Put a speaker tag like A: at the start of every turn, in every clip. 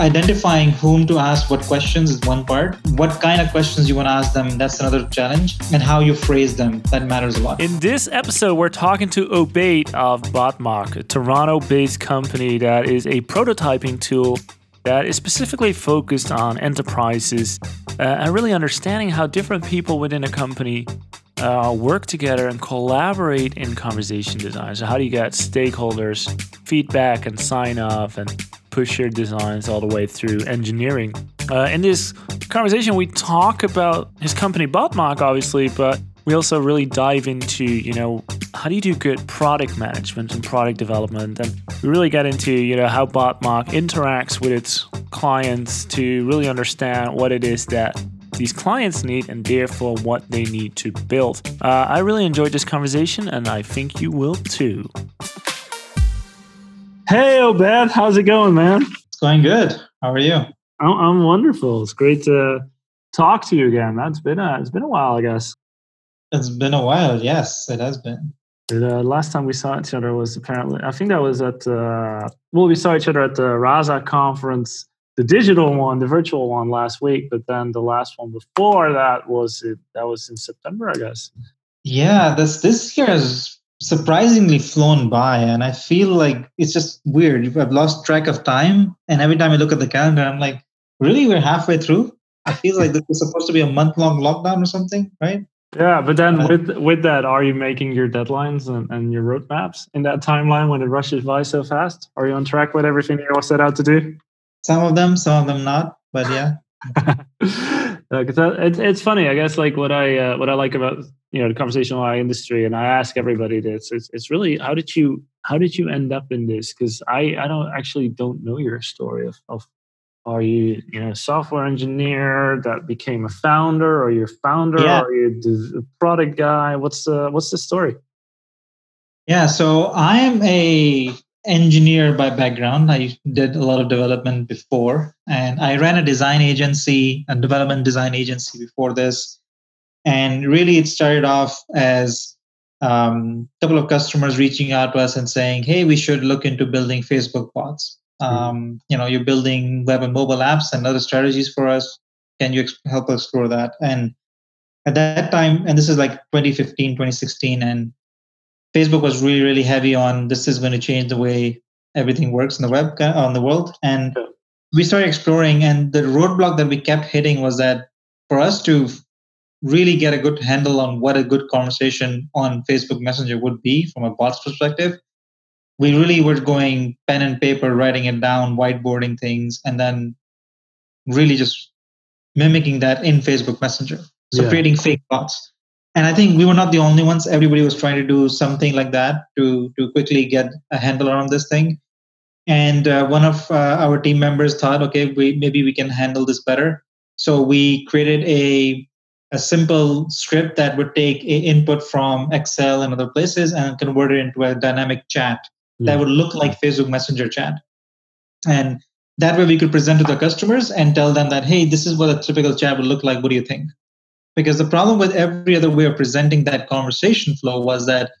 A: identifying whom to ask what questions is one part. What kind of questions you want to ask them, that's another challenge. And how you phrase them, that matters a lot.
B: In this episode, we're talking to Obaid of Botmock, a Toronto based company that is a prototyping tool that is specifically focused on enterprises uh, and really understanding how different people within a company uh, work together and collaborate in conversation design. So, how do you get stakeholders feedback and sign off and push your designs all the way through engineering? Uh, in this conversation, we talk about his company Botmock, obviously, but we also really dive into, you know, how do you do good product management and product development? And we really get into, you know, how Botmock interacts with its clients to really understand what it is that these clients need and therefore what they need to build. Uh, I really enjoyed this conversation and I think you will too. Hey, Obaid, how's it going, man?
A: It's going good. How are you?
B: I'm wonderful. It's great to talk to you again. That's been a, it's been a while, I guess.
A: It's been a while. Yes, it has been.
B: The last time we saw each other was apparently, I think that was at, uh, well, we saw each other at the Rasa conference, the digital one, the virtual one last week, but then the last one before that was, it, that was in September, I guess.
A: Yeah, this, this year has surprisingly flown by and I feel like it's just weird. I've lost track of time. And every time I look at the calendar, I'm like, really? We're halfway through? I feel like this is supposed to be a month long lockdown or something, right?
B: Yeah, but then uh, with with that, are you making your deadlines and, and your roadmaps in that timeline when it rushes by so fast? Are you on track with everything you all set out to do?
A: Some of them, some of them not, but yeah.
B: Because uh, it's it's funny, I guess. Like what I uh, what I like about you know the conversational AI industry, and I ask everybody this: it's it's really how did you how did you end up in this? Because I I don't actually don't know your story of, of are you, you know, a software engineer that became a founder, or you're founder, yeah. or you a product guy? What's the what's the story?
A: Yeah, so I am a engineer by background. I did a lot of development before, and I ran a design agency, a development design agency before this. And really, it started off as um, a couple of customers reaching out to us and saying, "Hey, we should look into building Facebook bots." Mm-hmm. um, you know you're building web and mobile apps and other strategies for us can you help us explore that and at that time and this is like 2015 2016 and facebook was really really heavy on this is going to change the way everything works in the web uh, on the world and we started exploring and the roadblock that we kept hitting was that for us to really get a good handle on what a good conversation on facebook messenger would be from a bot's perspective we really were going pen and paper, writing it down, whiteboarding things, and then really just mimicking that in Facebook Messenger. So yeah. creating fake bots. And I think we were not the only ones. Everybody was trying to do something like that to to quickly get a handle on this thing. And uh, one of uh, our team members thought, okay, we, maybe we can handle this better. So we created a a simple script that would take input from Excel and other places and convert it into a dynamic chat that would look like Facebook Messenger chat. And that way we could present to the customers and tell them that, hey, this is what a typical chat would look like. What do you think? Because the problem with every other way of presenting that conversation flow was that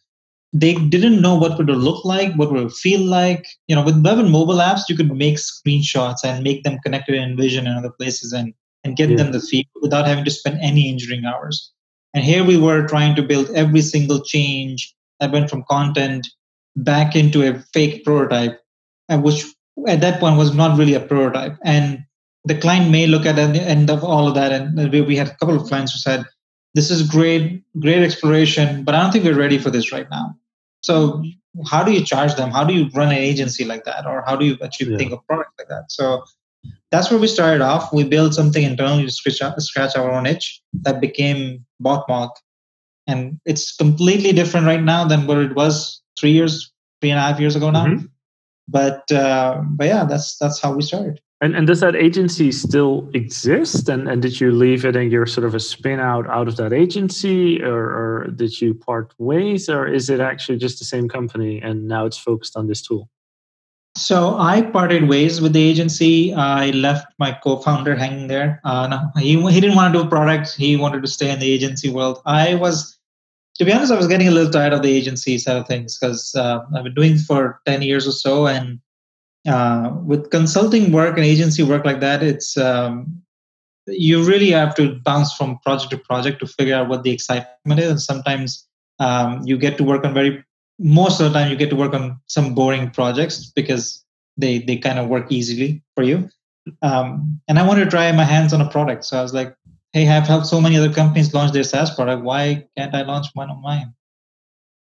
A: they didn't know what would it look like, what would it feel like. You know, with web and mobile apps, you could make screenshots and make them connected in InVision and other places and, and get yeah. them the feed without having to spend any engineering hours. And here we were trying to build every single change that went from content back into a fake prototype, which at that point was not really a prototype. And the client may look at the end of all of that, and we had a couple of clients who said, "This is great, great exploration, but I don't think we're ready for this right now." So, how do you charge them? How do you run an agency like that, or how do you actually yeah. think of product like that? So, that's where we started off. We built something internally to scratch, scratch our own itch that became Botmock and it's completely different right now than what it was three years, three and a half years ago now. Mm-hmm. But uh, but yeah, that's that's how we started.
B: And, and does that agency still exist? And, and did you leave it and you're sort of a spin out out of that agency, or, or did you part ways, or is it actually just the same company and now it's focused on this tool?
A: So I parted ways with the agency. I left my co-founder hanging there. Uh, no, he he didn't want to do a product. He wanted to stay in the agency world. I was to be honest, I was getting a little tired of the agency side of things because uh, I've been doing for 10 years or so. And uh, with consulting work and agency work like that, it's um, you really have to bounce from project to project to figure out what the excitement is. And sometimes um, you get to work on very most of the time you get to work on some boring projects because they they kind of work easily for you. Um, and I wanted to try my hands on a product, so I was like, "Hey, I've helped so many other companies launch their SaaS product. Why can't I launch one of mine?"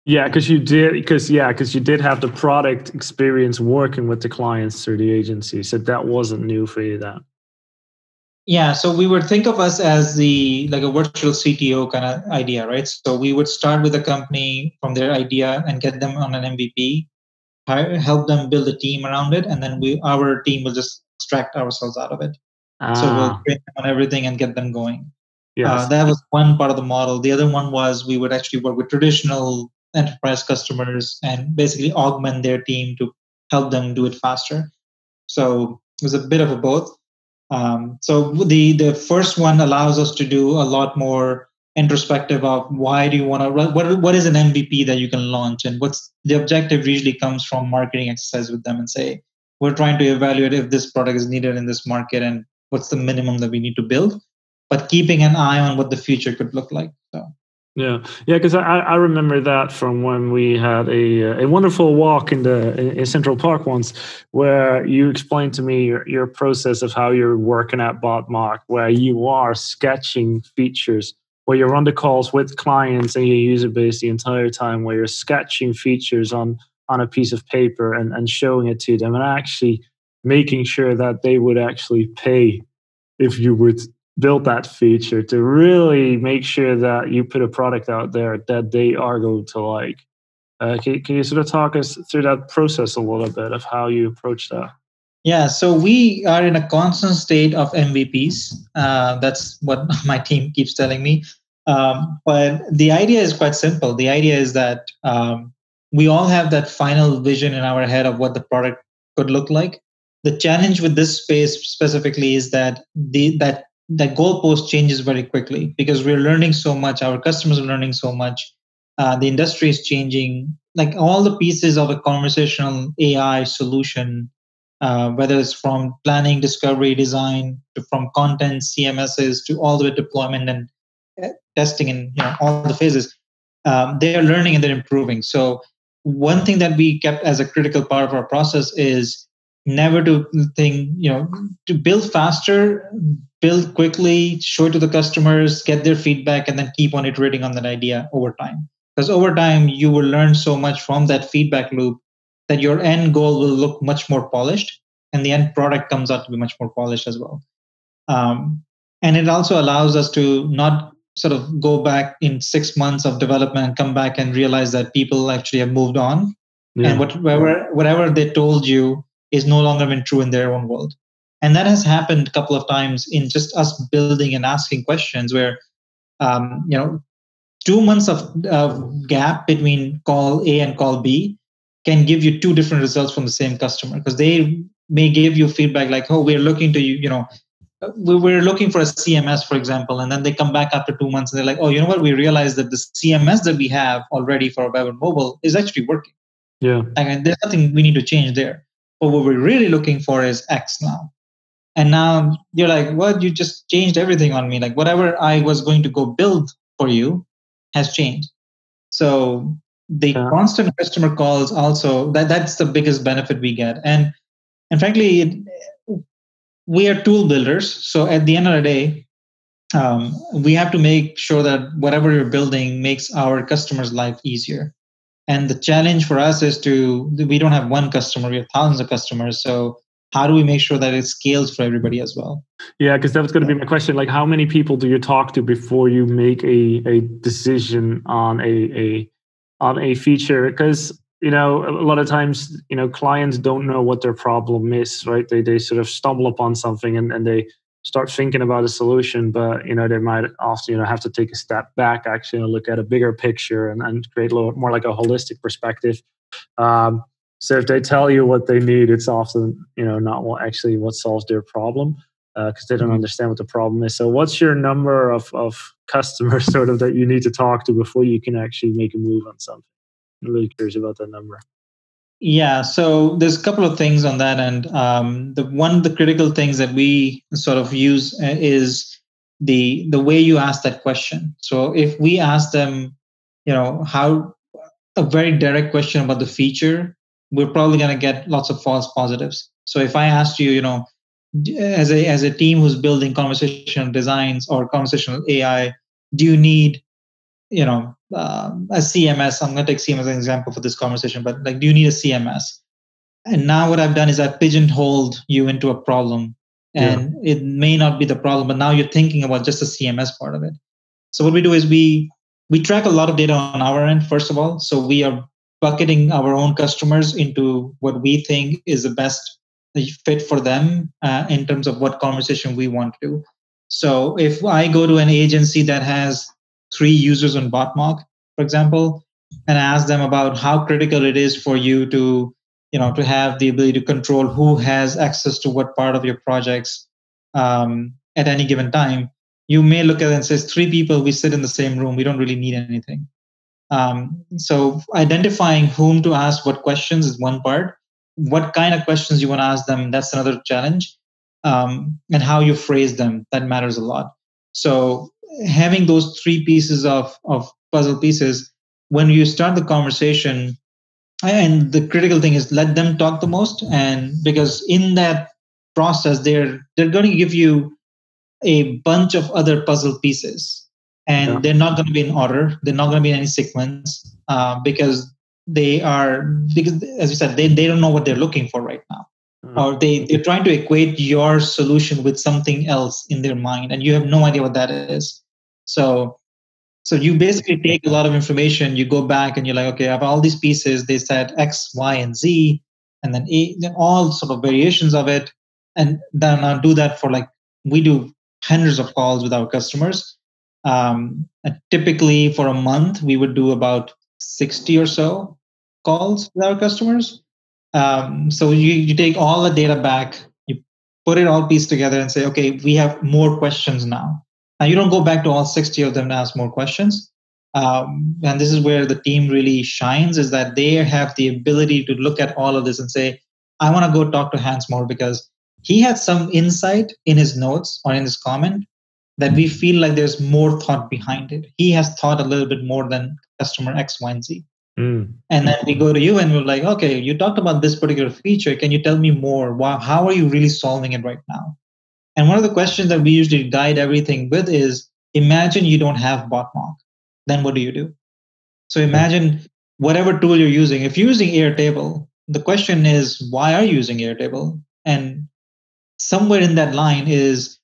B: Yeah, because you did. Because yeah, because you did have the product experience working with the clients through the agency, so that wasn't new for you. That.
A: Yeah, so we would think of us as the like a virtual CTO kind of idea, right? So we would start with a company from their idea and get them on an MVP, help them build a team around it, and then we our team will just extract ourselves out of it. Ah. So we'll ah. train them on everything and get them going. Yeah, Uh, that was one part of the model. The other one was we would actually work with traditional enterprise customers and basically augment their team to help them do it faster. So it was a bit of a both. Um, so the the first one allows us to do a lot more introspective of why do you want to what what is an MVP that you can launch and what's the objective usually comes from marketing exercise with them and say we're trying to evaluate if this product is needed in this market and what's the minimum that we need to build but keeping an eye on what the future could look like so
B: yeah, yeah, because I, I remember that from when we had a a wonderful walk in the in Central Park once, where you explained to me your, your process of how you're working at Botmock, where you are sketching features, where you're on the calls with clients and your user base the entire time, where you're sketching features on on a piece of paper and, and showing it to them, and actually making sure that they would actually pay if you would built that feature to really make sure that you put a product out there that they are going to like. Uh, can, can you sort of talk us through that process a little bit of how you approach that?
A: Yeah, so we are in a constant state of MVPs. Uh, that's what my team keeps telling me. Um, but the idea is quite simple. The idea is that um, we all have that final vision in our head of what the product could look like. The challenge with this space specifically is that the that that goalpost changes very quickly because we're learning so much our customers are learning so much uh, the industry is changing like all the pieces of a conversational ai solution uh, whether it's from planning discovery design to from content cms's to all the deployment and uh, testing and you know all the phases um, they are learning and they're improving. So one thing that we kept as a critical part of our process is never to think you know to build faster build quickly show it to the customers get their feedback and then keep on iterating on that idea over time. Because over time you will learn so much from that feedback loop that your end goal will look much more polished and the end product comes out to be much more polished as well. Um, and it also allows us to not sort of go back in six months of development and come back and realize that people actually have moved on. Yeah. and whatever whatever they told you is no longer been true in their own world. And that has happened a couple of times in just us building and asking questions where, um, you know, two months of uh, gap between call A and call B can give you two different results from the same customer because they may give you feedback like, oh, we're looking to you, you know, we're looking for a CMS, for example, and then they come back after two months and they're like, oh, you know what? We realized that the CMS that we have already for web and mobile is actually working.
B: Yeah.
A: And there's nothing we need to change there. But what we're really looking for is X now. And now you're like, what? You just changed everything on me. Like whatever I was going to go build for you has changed. So the yeah. constant customer calls also that that's the biggest benefit we get. And and frankly, it, we are tool builders. So at the end of the day, um, we have to make sure that whatever you're building makes our customers' life easier. And the challenge for us is to, we don't have one customer, we have thousands of customers. So how do we make sure that it scales for everybody as well?
B: Yeah, because that was going to be my question. Like, how many people do you talk to before you make a, a decision on a, a on a feature? Because you know, a lot of times, you know, clients don't know what their problem is, right? They they sort of stumble upon something and, and they start thinking about a solution, but you know they might often you know have to take a step back, actually, and look at a bigger picture and, and create a little more like a holistic perspective. Um, so if they tell you what they need, it's often you know not what actually what solves their problem because uh, they don't mm-hmm. understand what the problem is. So what's your number of of customers sort of that you need to talk to before you can actually make a move on something? I'm really curious about that number.
A: Yeah, so there's a couple of things on that, and um, the one of the critical things that we sort of use uh, is the the way you ask that question. So if we ask them, you know, how a very direct question about the feature, we're probably going to get lots of false positives. So if I asked you, you know, as a as a team who's building conversational designs or conversational AI, do you need, you know, uh, a CMS? I'm going to take CMS as an example for this conversation, but like, do you need a CMS? And now what I've done is I've pigeonholed you into a problem, and yeah. it may not be the problem, but now you're thinking about just the CMS part of it. So what we do is we we track a lot of data on our end first of all. So we are bucketing our own customers into what we think is the best fit for them uh, in terms of what conversation we want to do. So if I go to an agency that has three users on Botmock for example, and ask them about how critical it is for you to, you know, to have the ability to control who has access to what part of your projects um, at any given time, you may look at it and says three people we sit in the same room. We don't really need anything. Um, so identifying whom to ask what questions is one part. What kind of questions you want to ask them that's another challenge um, and how you phrase them that matters a lot. So having those three pieces of, of puzzle pieces when you start the conversation and the critical thing is let them talk the most and because in that process they're they're going to give you a bunch of other puzzle pieces and yeah. they're not going to be in order they're not going to be in any sequence uh, because they are because as you said they, they don't know what they're looking for right now mm-hmm. or they, they're trying to equate your solution with something else in their mind and you have no idea what that is so so you basically take a lot of information you go back and you're like okay i have all these pieces they said x y and z and then a, all sort of variations of it and then i'll do that for like we do hundreds of calls with our customers. Um, typically, for a month, we would do about 60 or so calls with our customers. Um, so you, you take all the data back, you put it all pieced together and say, okay, we have more questions now. Now, you don't go back to all 60 of them to ask more questions. Um, and this is where the team really shines is that they have the ability to look at all of this and say, I want to go talk to Hans more because he had some insight in his notes or in his comment that we feel like there's more thought behind it. He has thought a little bit more than customer X, Y, and Z. Mm. And then we go to you and we're like, okay, you talked about this particular feature. Can you tell me more? Wow, how are you really solving it right now? And one of the questions that we usually guide everything with is imagine you don't have Botmock. Then what do you do? So imagine whatever tool you're using. If you're using Airtable, the question is, why are you using Airtable? And somewhere in that line is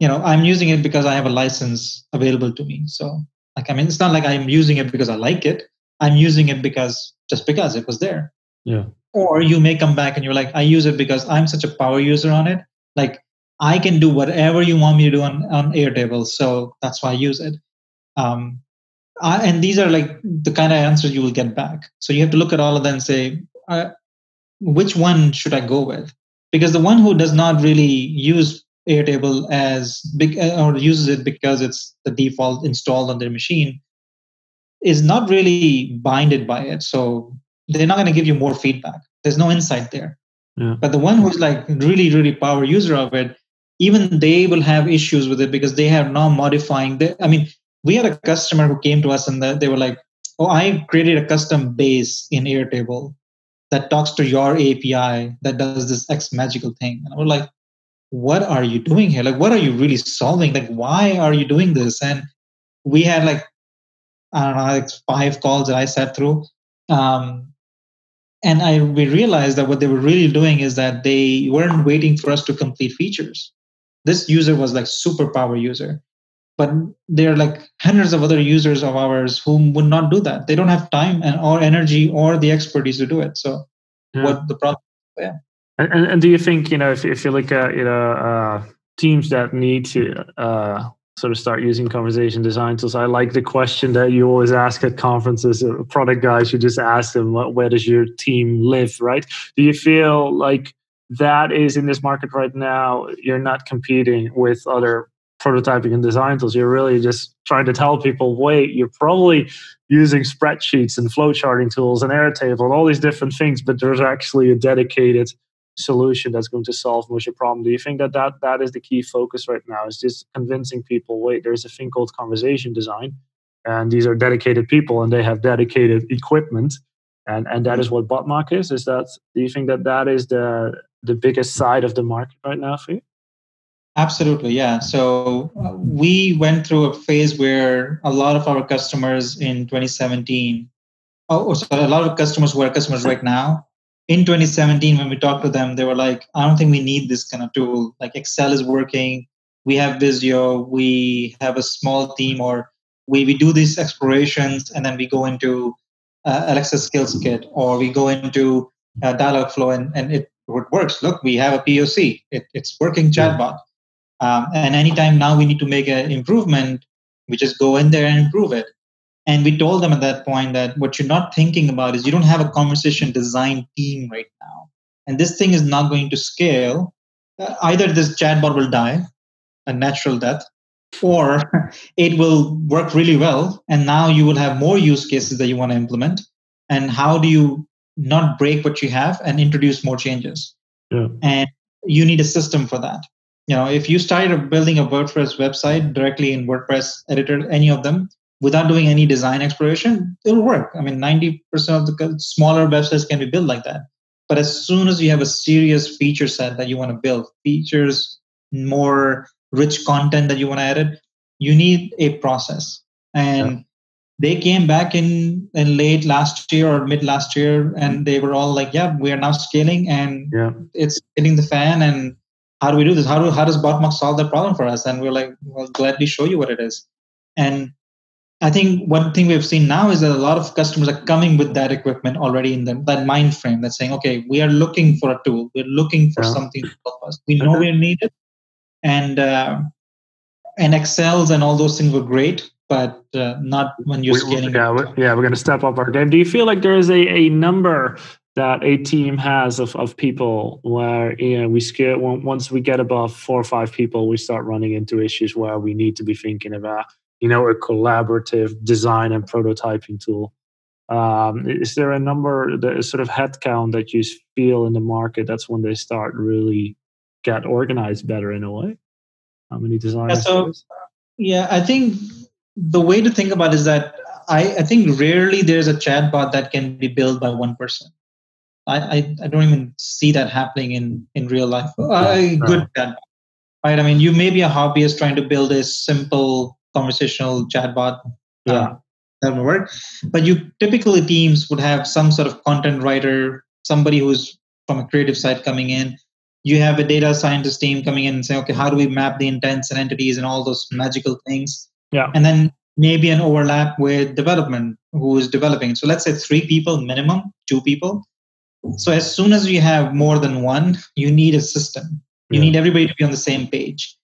A: you know i'm using it because i have a license available to me so like i mean it's not like i'm using it because i like it i'm using it because just because it was there
B: yeah
A: or you may come back and you're like i use it because i'm such a power user on it like i can do whatever you want me to do on, on airtable so that's why i use it um, I, and these are like the kind of answers you will get back so you have to look at all of them and say uh, which one should i go with because the one who does not really use Airtable as big uh, or uses it because it's the default installed on their machine is not really binded by it. So they're not going to give you more feedback. There's no insight there. Yeah. But the one who's like really, really power user of it, even they will have issues with it because they have now modifying. The, I mean, we had a customer who came to us and they were like, "Oh, I created a custom base in Airtable that talks to your API that does this X magical thing. And we're like, what are you doing here? Like, what are you really solving? Like, why are you doing this? And we had like, I don't know, like five calls that I sat through. Um, and I we realized that what they were really doing is that they weren't waiting for us to complete features. This user was like superpower user but there are like hundreds of other users of ours who would not do that. They don't have time and or energy or the expertise to do it. So yeah. what the problem yeah.
B: And, and, do you think you know if, if you look at you know uh, teams that need to uh, sort of start using conversation design tools i like the question that you always ask at conferences uh, product guys you just ask them where does your team live? Right? Do you feel like that is in this market right now you're not competing with other prototyping and design tools, you're really just trying to tell people, wait, you're probably using spreadsheets and flowcharting tools and Airtable and all these different things, but there's actually a dedicated solution that's going to solve most of your problem. Do you think that, that that is the key focus right now? Is just convincing people, wait, there's a thing called conversation design, and these are dedicated people and they have dedicated equipment, and and that hmm. is what Botmock is. Is that do you think that that is the the biggest side of the market right now for you?
A: Absolutely, yeah. So uh, we went through a phase where a lot of our customers in 2017, oh, sorry, a lot of customers who are customers right now, in 2017 when we talked to them they were like i don't think we need this kind of tool like excel is working we have visio we have a small team or we, we do these explorations and then we go into uh, alexa skills kit or we go into uh, dialogflow and, and it, it works look we have a poc it, it's working chatbot um, and anytime now we need to make an improvement we just go in there and improve it and we told them at that point that what you're not thinking about is you don't have a conversation design team right now. And this thing is not going to scale. Uh, either this chatbot will die, a natural death, or it will work really well. And now you will have more use cases that you want to implement. And how do you not break what you have and introduce more changes? Yeah. And you need a system for that. You know, if you started building a WordPress website directly in WordPress editor, any of them, without doing any design exploration, it'll work. I mean, 90% of the smaller websites can be built like that. But as soon as you have a serious feature set that you want to build, features, more rich content that you want to edit, you need a process. And yeah. They came back in, in late last year or mid last year, and they were all like, yeah, we are now scaling and yeah. it's hitting the fan. And how do we do this? How, do, how does Botmock solve that problem for us? And we're like, well, gladly show you what it is. And I think one thing we've seen now is that a lot of customers are coming with that equipment already in them, that mind frame that's saying, okay, we are looking for a tool. We're looking for yeah. something to help us. We know we're needed. And uh, and Excels and all those things were great, but uh, not when you're scaling.
B: Yeah, we're, yeah, we're going to step up our game. Do you feel like there is a, a number that a team has of, of people where you know we scale once we get above four or five people, we start running into issues where we need to be thinking about you know a collaborative design and prototyping tool um, is there a number the sort of headcount that you feel in the market that's when they start really get organized better in a way how many designers
A: yeah, so, yeah i think the way to think about is that I, I think rarely there's a chatbot that can be built by one person I, I, I don't even see that happening in in real life. Uh, good chatbot, right? I mean, you may be a hobbyist trying to build a simple conversational chatbot. Yeah. Uh, that would work. But you typically teams would have some sort of content writer, somebody who's from a creative side coming in. You have a data scientist team coming in and saying, okay, how do we map the intents and entities and all those magical things?
B: Yeah.
A: And then maybe an overlap with development who is developing. So let's say three people minimum, two people. So as soon as you have more than one, you need a system. You yeah. need everybody to be on the same page.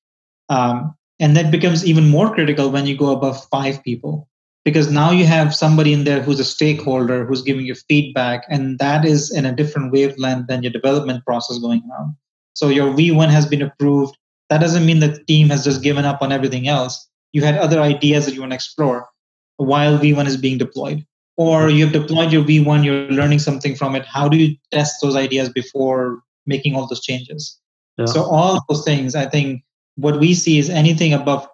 A: Um, and that becomes even more critical when you go above five people, because now you have somebody in there who's a stakeholder who's giving you feedback, and that is in a different wavelength than your development process going on. So your V1 has been approved. That doesn't mean the team has just given up on everything else. You had other ideas that you want to explore while V1 is being deployed. Or you've deployed your V1, you're learning something from it. How do you test those ideas before making all those changes? Yeah. So all those things, I think, what we see is anything above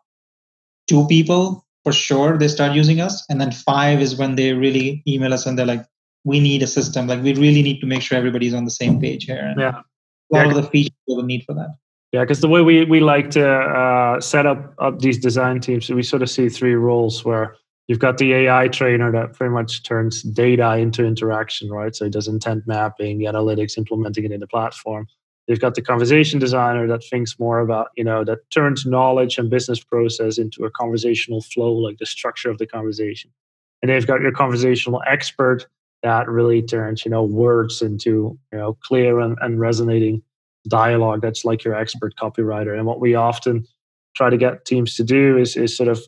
A: two people for sure they start using us and then five is when they really email us and they're like we need a system like we really need to make sure everybody's on the same page here and
B: yeah
A: a lot yeah. of the features we will need for that
B: yeah because the way we, we like to uh, set up, up these design teams we sort of see three roles where you've got the ai trainer that pretty much turns data into interaction right so it does intent mapping the analytics implementing it in the platform They've got the conversation designer that thinks more about, you know, that turns knowledge and business process into a conversational flow, like the structure of the conversation. And they've got your conversational expert that really turns, you know, words into, you know, clear and, and resonating dialogue. That's like your expert copywriter. And what we often try to get teams to do is, is sort of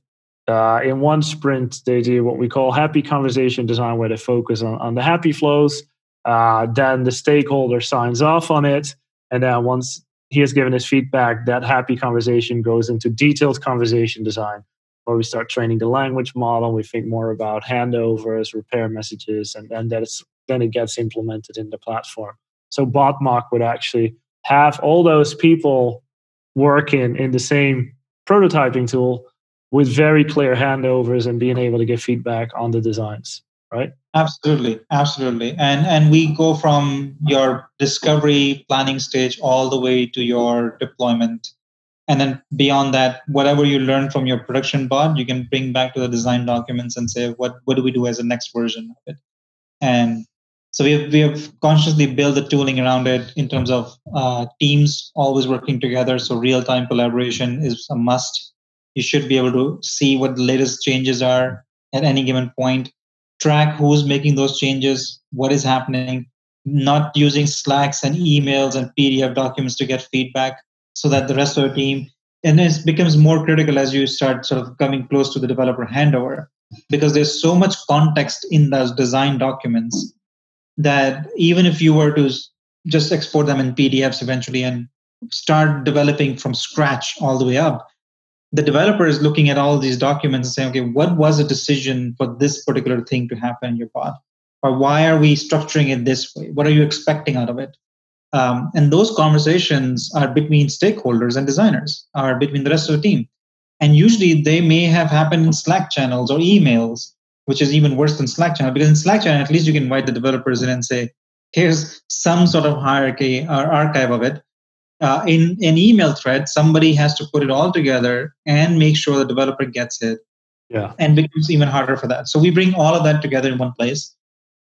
B: uh, in one sprint, they do what we call happy conversation design, where they focus on, on the happy flows. Uh, then the stakeholder signs off on it and then once he has given his feedback, that happy conversation goes into detailed conversation design, where we start training the language model. We think more about handovers, repair messages, and then that it's, then it gets implemented in the platform. So BotMock would actually have all those people working in the same prototyping tool with very clear handovers and being able to give feedback on the designs right?
A: Absolutely absolutely. And and we go from your discovery planning stage all the way to your deployment. And then beyond that whatever you learn from your production bot you can bring back to the design documents and say what what do we do as a next version of it? And so we have, we have consciously built the tooling around it in terms of uh, teams always working together. So real-time collaboration is a must. You should be able to see what the latest changes are at any given point. Track who's making those changes what is happening not using slacks and emails and pdf documents to get feedback so that the rest of the team and it becomes more critical as you start sort of coming close to the developer handover because there's so much context in those design documents that even if you were to just export them in pdfs eventually and start developing from scratch all the way up the developer is looking at all these documents and saying, okay, what was the decision for this particular thing to happen in your pod? Or why are we structuring it this way? What are you expecting out of it? Um, and those conversations are between stakeholders and designers, are between the rest of the team. And usually they may have happened in Slack channels or emails, which is even worse than Slack channel, because in Slack channel, at least you can invite the developers in and say, here's some sort of hierarchy or archive of it uh, in an email thread, somebody has to put it all together and make sure the developer gets it.
B: Yeah.
A: And becomes even harder for that. So we bring all of that together in one place.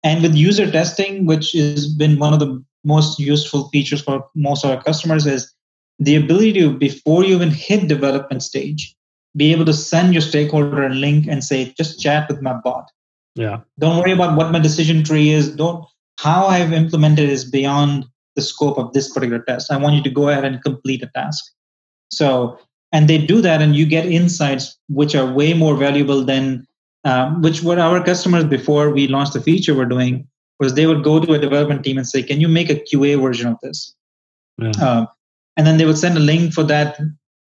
A: And with user testing, which has been one of the most useful features for most of our customers, is the ability to, before you even hit development stage, be able to send your stakeholder a link and say, just chat with my bot.
B: Yeah.
A: Don't worry about what my decision tree is. Don't how I've implemented is beyond the scope of this particular test. I want you to go ahead and complete a task. So, and they do that, and you get insights which are way more valuable than um, which what our customers before we launched the feature were doing was they would go to a development team and say, "Can you make a QA version of this?" Yeah. Um, and then they would send a link for that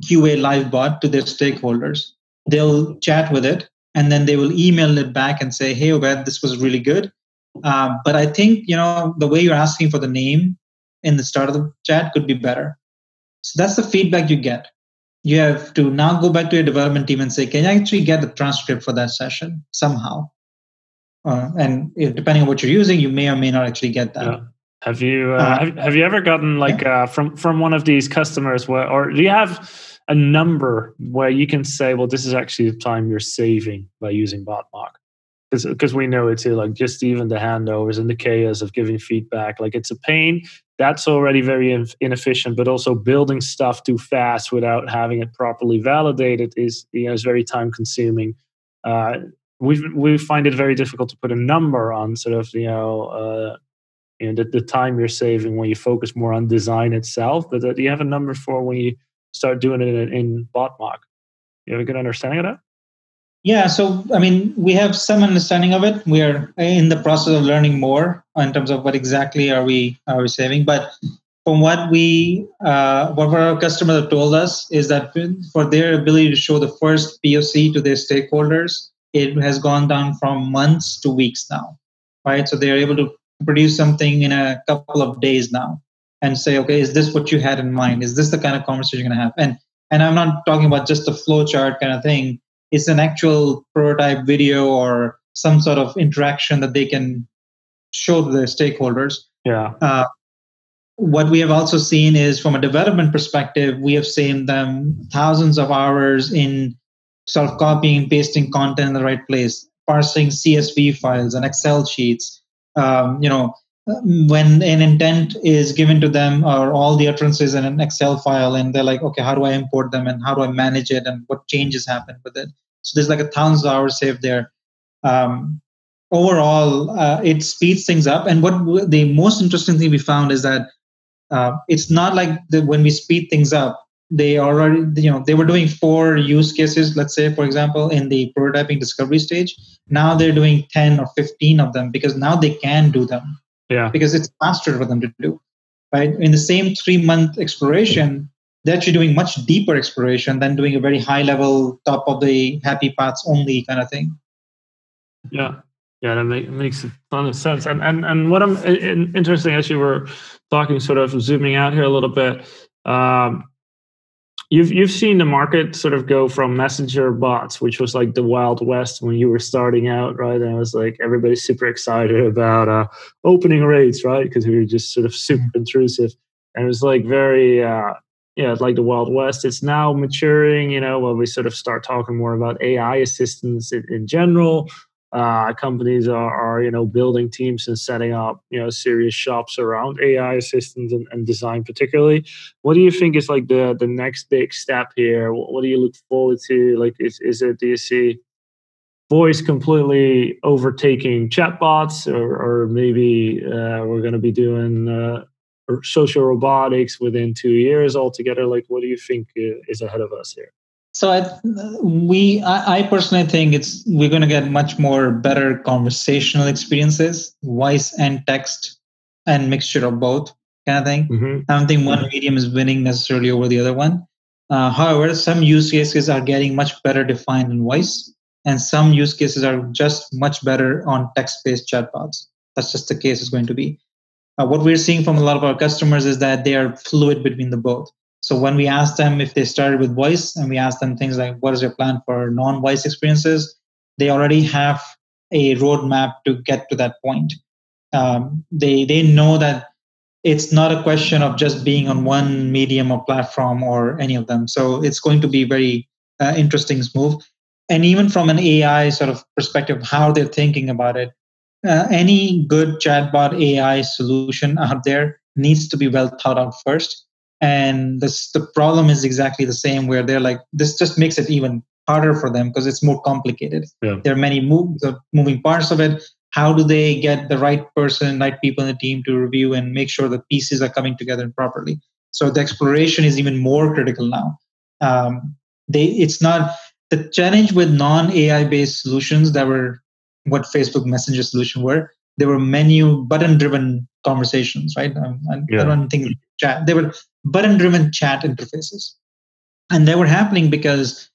A: QA live bot to their stakeholders. They'll chat with it, and then they will email it back and say, "Hey, Obaid, this was really good." Um, but I think you know the way you're asking for the name in the start of the chat could be better. So that's the feedback you get. You have to now go back to your development team and say, can I actually get the transcript for that session somehow? Uh, and if, depending on what you're using, you may or may not actually get that. Yeah.
B: Have you uh, uh, have, have you ever gotten like yeah. uh, from from one of these customers where, or do you have a number where you can say, well, this is actually the time you're saving by using BotMock? because cause we know it too like just even the handovers and the chaos of giving feedback like it's a pain that's already very inefficient but also building stuff too fast without having it properly validated is you know is very time consuming uh, we we find it very difficult to put a number on sort of you know uh, know the, the time you're saving when you focus more on design itself but uh, do you have a number for when you start doing it in, in BotMock you have a good understanding of that
A: yeah, so I mean, we have some understanding of it. We are in the process of learning more in terms of what exactly are we are we saving. But from what we uh, what our customers have told us is that for their ability to show the first POC to their stakeholders, it has gone down from months to weeks now, right? So they are able to produce something in a couple of days now and say, okay, is this what you had in mind? Is this the kind of conversation you're going to have? And and I'm not talking about just a flow chart kind of thing it's an actual prototype video or some sort of interaction that they can show to their stakeholders.
B: Yeah. Uh,
A: what we have also seen is from a development perspective, we have seen them thousands of hours in sort of copying and pasting content in the right place, parsing CSV files and Excel sheets. Um, you know, when an intent is given to them or all the utterances in an Excel file, and they're like, okay, how do I import them and how do I manage it and what changes happen with it? So there's like a thousand hours saved there. Um, overall, uh, it speeds things up. And what the most interesting thing we found is that uh, it's not like the, when we speed things up, they already, you know, they were doing four use cases, let's say, for example, in the prototyping discovery stage. Now they're doing 10 or 15 of them because now they can do them
B: yeah.
A: Because it's faster for them to do. right? In the same three month exploration, they're actually doing much deeper exploration than doing a very high level, top of the happy paths only kind of thing.
B: Yeah. Yeah, that make, makes a ton of sense. And and and what I'm in, interesting as you were talking, sort of zooming out here a little bit. Um, you've you've seen the market sort of go from messenger bots, which was like the wild west when you were starting out, right? And it was like everybody's super excited about uh, opening rates, right? Because we were just sort of super mm-hmm. intrusive, and it was like very. Uh, yeah, like the Wild West. It's now maturing, you know, when we sort of start talking more about AI assistance in, in general. Uh, companies are, are, you know, building teams and setting up, you know, serious shops around AI assistance and, and design, particularly. What do you think is like the the next big step here? What, what do you look forward to? Like, is is it? Do you see voice completely overtaking chatbots, or, or maybe uh, we're going to be doing uh, social robotics within two years altogether? Like, what do you think is ahead of us here?
A: So I, we, I, I personally think it's we're going to get much more better conversational experiences, voice and text, and mixture of both kind of thing. Mm-hmm. I don't think one mm-hmm. medium is winning necessarily over the other one. Uh, however, some use cases are getting much better defined in voice, and some use cases are just much better on text-based chatbots. That's just the case is going to be. Uh, what we're seeing from a lot of our customers is that they are fluid between the both. So when we ask them if they started with voice and we ask them things like, what is your plan for non voice experiences? They already have a roadmap to get to that point. Um, they, they know that it's not a question of just being on one medium or platform or any of them. So it's going to be very uh, interesting move. And even from an AI sort of perspective, how they're thinking about it, uh, any good chatbot AI solution out there needs to be well thought out first and this the problem is exactly the same where they're like this just makes it even harder for them because it's more complicated. Yeah. there are many moves moving parts of it. How do they get the right person right people in the team to review and make sure the pieces are coming together properly? So the exploration is even more critical now. Um, they it's not the challenge with non ai based solutions that were what facebook messenger solution were there were menu button driven conversations right? Um, yeah. i don't think chat they were button driven chat interfaces. And they were happening because,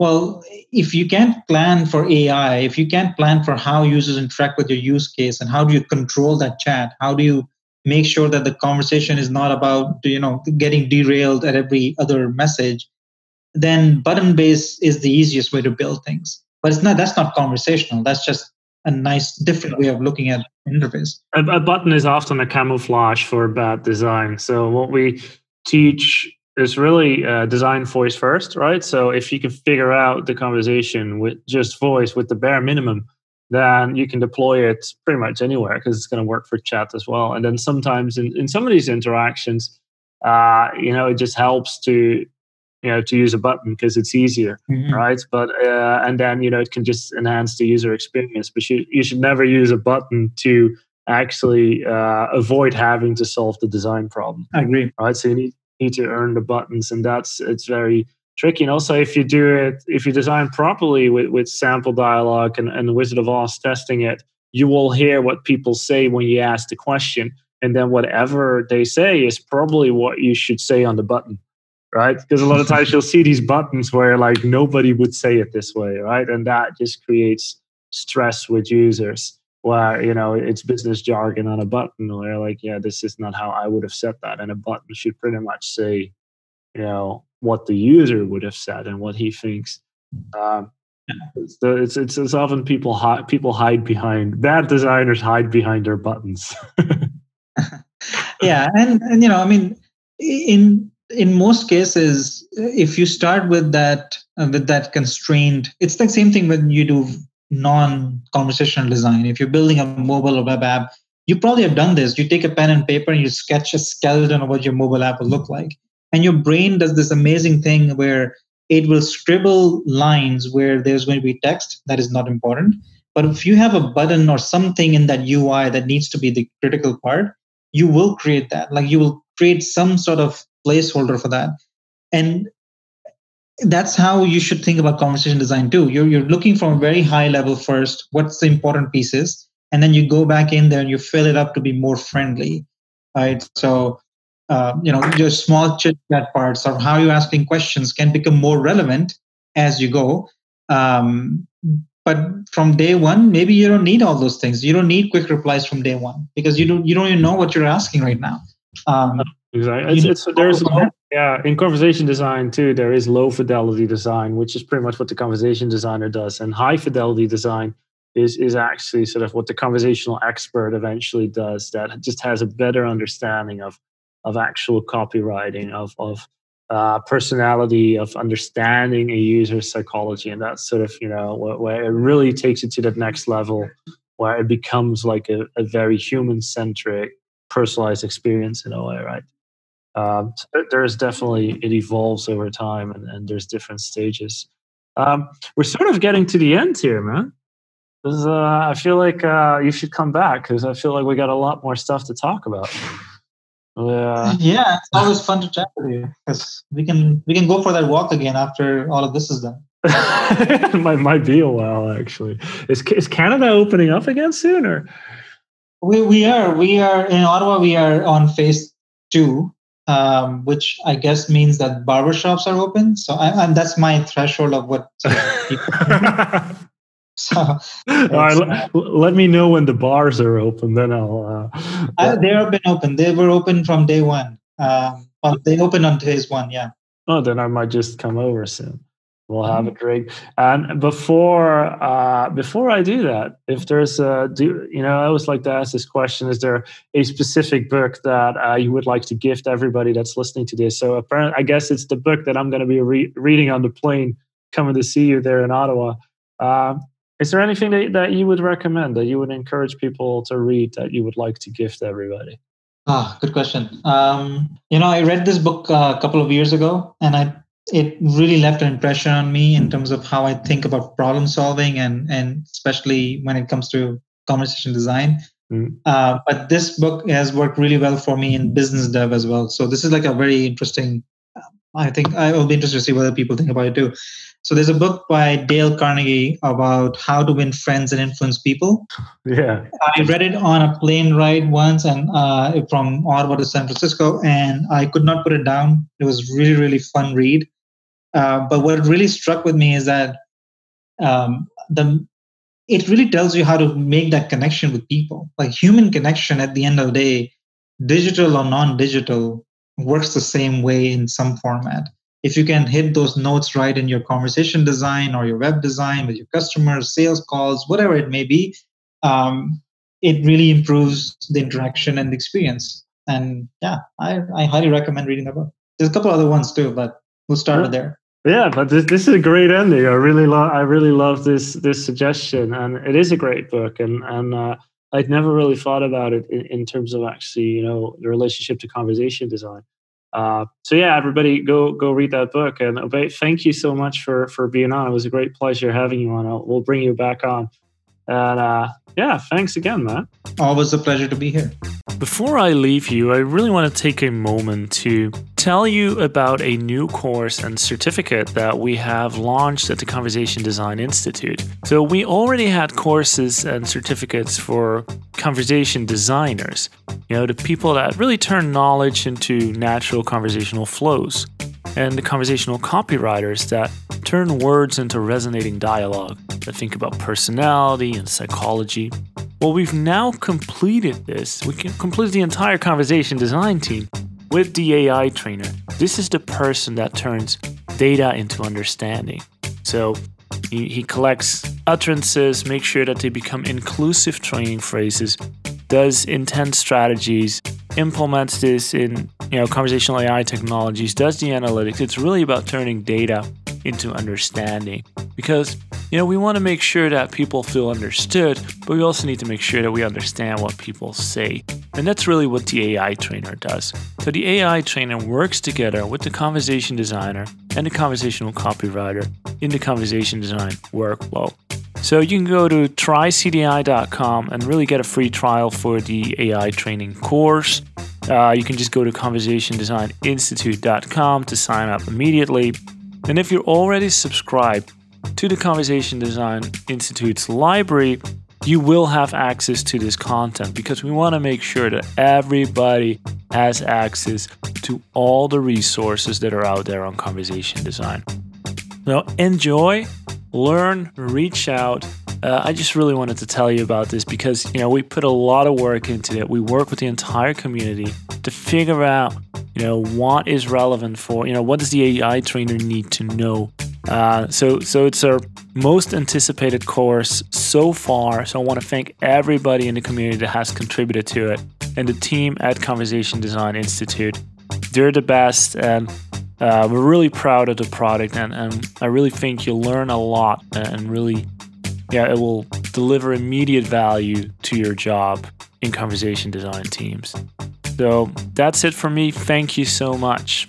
A: well, if you can't plan for AI, if you can't plan for how users interact with your use case and how do you control that chat, how do you make sure that the conversation is not about you know getting derailed at every other message then button based is the easiest way to build things but it's not that's not conversational that's just a nice different way of looking at interface
B: a, a button is often a camouflage for bad design so what we teach is really uh, design voice first, right? So if you can figure out the conversation with just voice with the bare minimum, then you can deploy it pretty much anywhere because it's going to work for chat as well. And then sometimes in, in some of these interactions, uh, you know, it just helps to you know to use a button because it's easier, mm-hmm. right? But uh, and then you know it can just enhance the user experience. But you you should never use a button to actually uh, avoid having to solve the design problem.
A: I agree.
B: Right, so you need need to earn the buttons, and that's it's very tricky. And also, if you do it, if you design properly with with sample dialogue and, and Wizard of Oz testing it, you will hear what people say when you ask the question, and then whatever they say is probably what you should say on the button right? Because a lot of times you'll see these buttons where like nobody would say it this way, right? And that just creates stress with users where you know it's business jargon on a button where like yeah this is not how i would have said that and a button should pretty much say you know what the user would have said and what he thinks um, it's, it's, it's, it's often people hide people hide behind bad designers hide behind their buttons
A: yeah and and you know i mean in in most cases if you start with that uh, with that constrained it's the same thing when you do non-conversational design. If you're building a mobile or web app, you probably have done this. You take a pen and paper and you sketch a skeleton of what your mobile app will look like. And your brain does this amazing thing where it will scribble lines where there's going to be text that is not important. But if you have a button or something in that UI that needs to be the critical part, you will create that. Like you will create some sort of placeholder for that. And that's how you should think about conversation design too. You're, you're looking from a very high level first, what's the important pieces, and then you go back in there and you fill it up to be more friendly, right? So uh, you know your small chit chat parts or how you're asking questions can become more relevant as you go um, but from day one maybe you don't need all those things you don't need quick replies from day one because you don't you don't even know what you're asking right now um,
B: exactly it's, it's, there's yeah in conversation design too there is low fidelity design which is pretty much what the conversation designer does and high fidelity design is is actually sort of what the conversational expert eventually does that just has a better understanding of of actual copywriting of of uh, personality of understanding a user's psychology and that's sort of you know where, where, it really takes it to that next level where it becomes like a, a very human centric personalized experience in a way right um, so there's definitely it evolves over time and, and there's different stages um, we're sort of getting to the end here man uh, I feel like uh, you should come back because I feel like we got a lot more stuff to talk about.
A: Yeah, yeah, it's always fun to chat with you because we can we can go for that walk again after all of this is done.
B: it might might be a while actually. Is is Canada opening up again soon or?
A: We we are we are in Ottawa. We are on phase two, um, which I guess means that barbershops are open. So I, and that's my threshold of what.
B: So All right, let, let, me know when the bars are open. Then I'll. Uh,
A: uh, they have been open. They were open from day one. Um, but they opened on phase one. Yeah.
B: Oh, then I might just come over soon. We'll have mm-hmm. a drink. And before uh, before I do that, if there's a do you know I always like to ask this question: Is there a specific book that uh, you would like to gift everybody that's listening to this? So apparently, I guess it's the book that I'm going to be re- reading on the plane coming to see you there in Ottawa. Uh, is there anything that, that you would recommend that you would encourage people to read that you would like to gift everybody?
A: Ah, good question. Um, you know, I read this book uh, a couple of years ago, and I it really left an impression on me in terms of how I think about problem solving, and and especially when it comes to conversation design. Mm. Uh, but this book has worked really well for me in business dev as well. So this is like a very interesting. I think I will be interested to see what other people think about it too. So there's a book by Dale Carnegie about how to win friends and influence people.
B: Yeah,
A: I read it on a plane ride once, and uh, from Ottawa to San Francisco, and I could not put it down. It was really really fun read. Uh, but what really struck with me is that um, the it really tells you how to make that connection with people, like human connection. At the end of the day, digital or non-digital works the same way in some format if you can hit those notes right in your conversation design or your web design with your customers, sales calls, whatever it may be, um, it really improves the interaction and the experience. And yeah, I, I highly recommend reading the book. There's a couple other ones too, but we'll start with there.
B: Yeah, but this, this is a great ending. I really love I really love this this suggestion, and it is a great book. And and uh, I'd never really thought about it in, in terms of actually you know the relationship to conversation design. Uh, so yeah, everybody go go read that book. And thank you so much for for being on. It was a great pleasure having you on. I'll, we'll bring you back on. And uh, yeah, thanks again, man.
A: Always a pleasure to be here.
B: Before I leave you, I really want to take a moment to tell you about a new course and certificate that we have launched at the Conversation Design Institute. So, we already had courses and certificates for conversation designers, you know, the people that really turn knowledge into natural conversational flows and the conversational copywriters that turn words into resonating dialogue, that think about personality and psychology. Well, we've now completed this. We can complete the entire conversation design team with the AI trainer. This is the person that turns data into understanding. So he, he collects utterances, makes sure that they become inclusive training phrases, does intent strategies, implements this in you know conversational AI technologies, does the analytics. It's really about turning data into understanding because you know we want to make sure that people feel understood, but we also need to make sure that we understand what people say. And that's really what the AI trainer does. So the AI trainer works together with the conversation designer and the conversational copywriter in the conversation design workflow. So you can go to trycdi.com and really get a free trial for the AI training course. Uh, you can just go to conversationdesigninstitute.com to sign up immediately. And if you're already subscribed to the Conversation Design Institute's library, you will have access to this content because we want to make sure that everybody has access to all the resources that are out there on conversation design. So enjoy, learn, reach out. Uh, I just really wanted to tell you about this because you know we put a lot of work into it. We work with the entire community to figure out you know what is relevant for you know what does the AI trainer need to know. Uh, so so it's our most anticipated course so far. So I want to thank everybody in the community that has contributed to it and the team at Conversation Design Institute. They're the best and uh, we're really proud of the product and, and I really think you'll learn a lot and really yeah it will deliver immediate value to your job in conversation design teams. So that's it for me. Thank you so much.